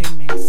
entertainment.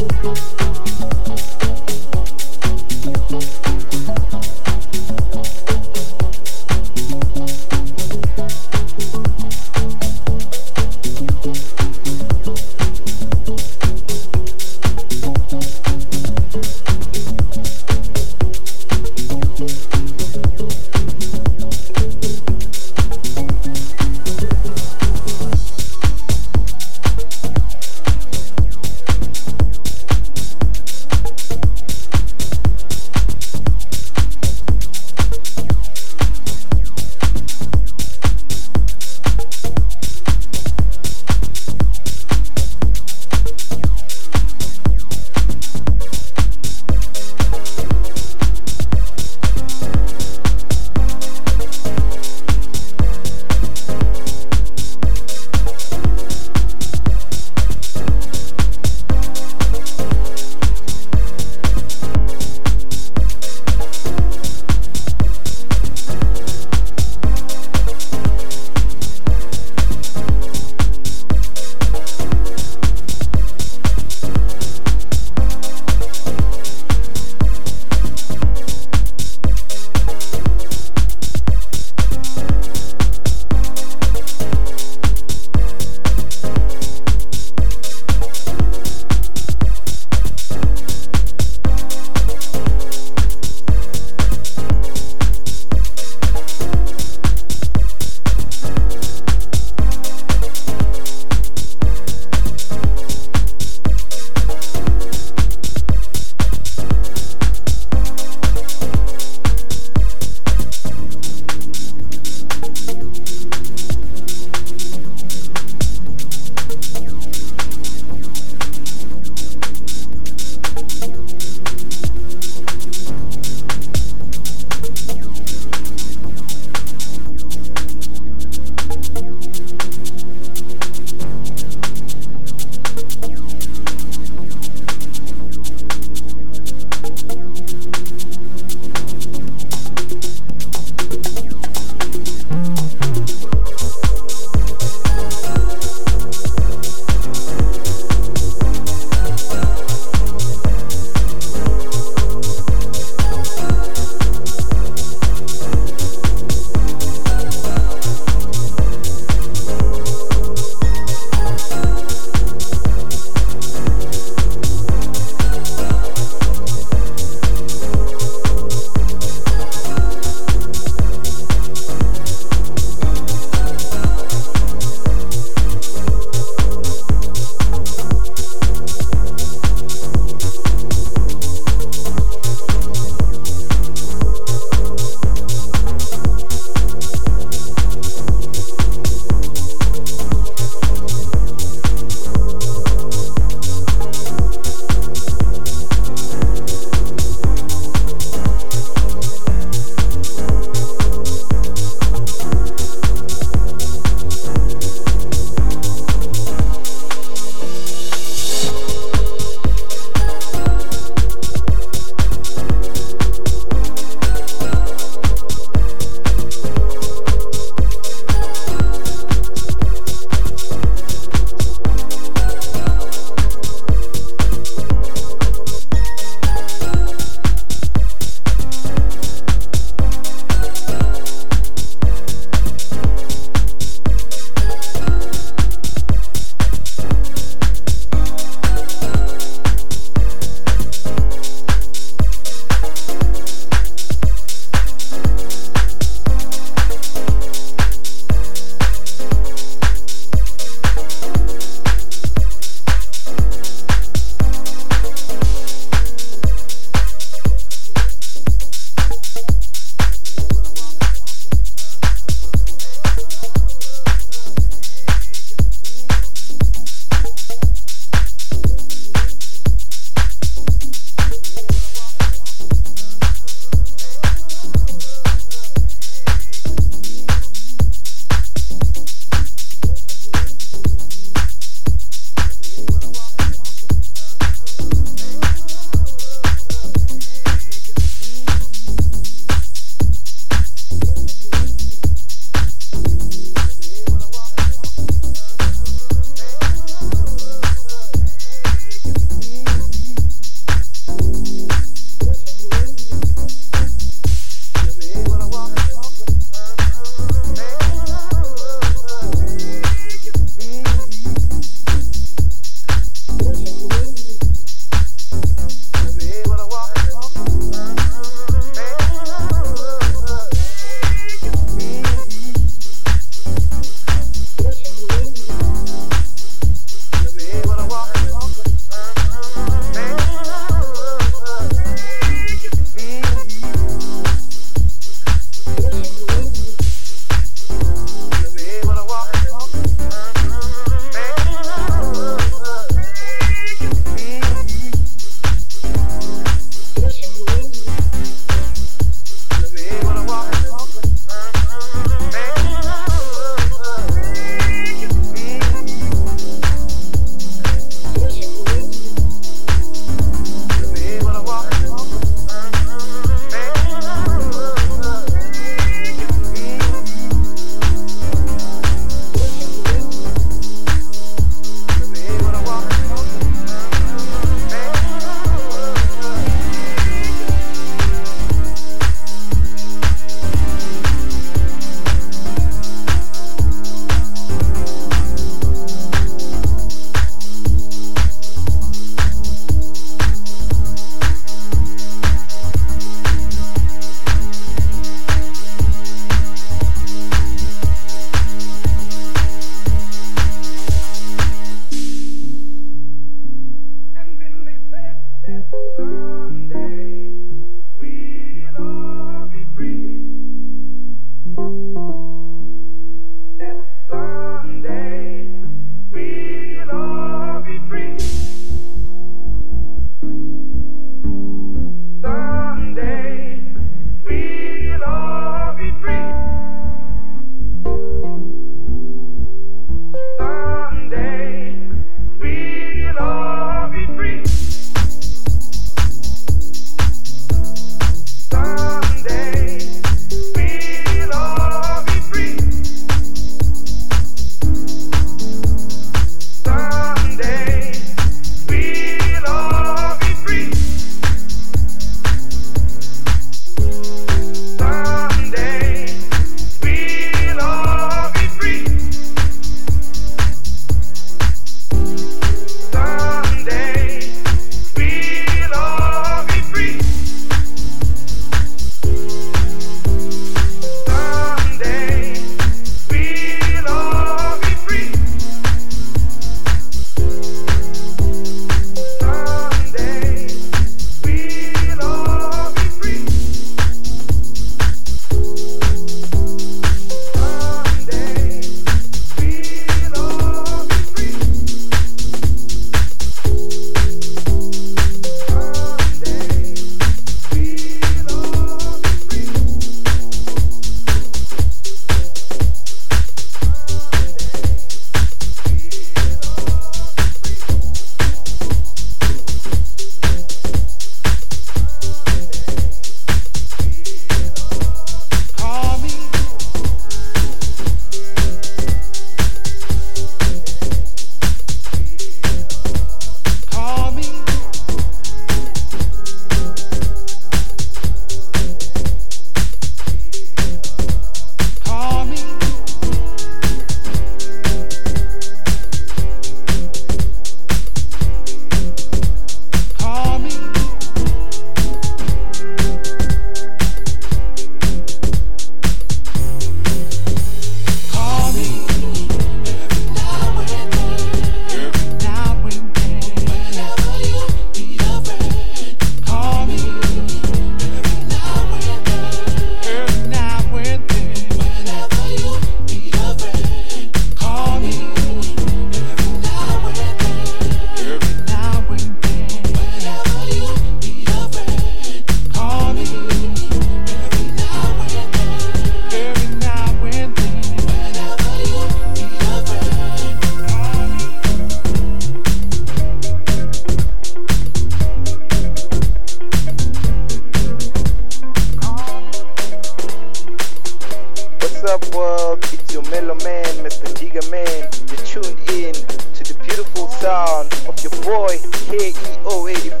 sound of your boy KEO85.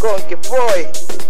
Conke boy.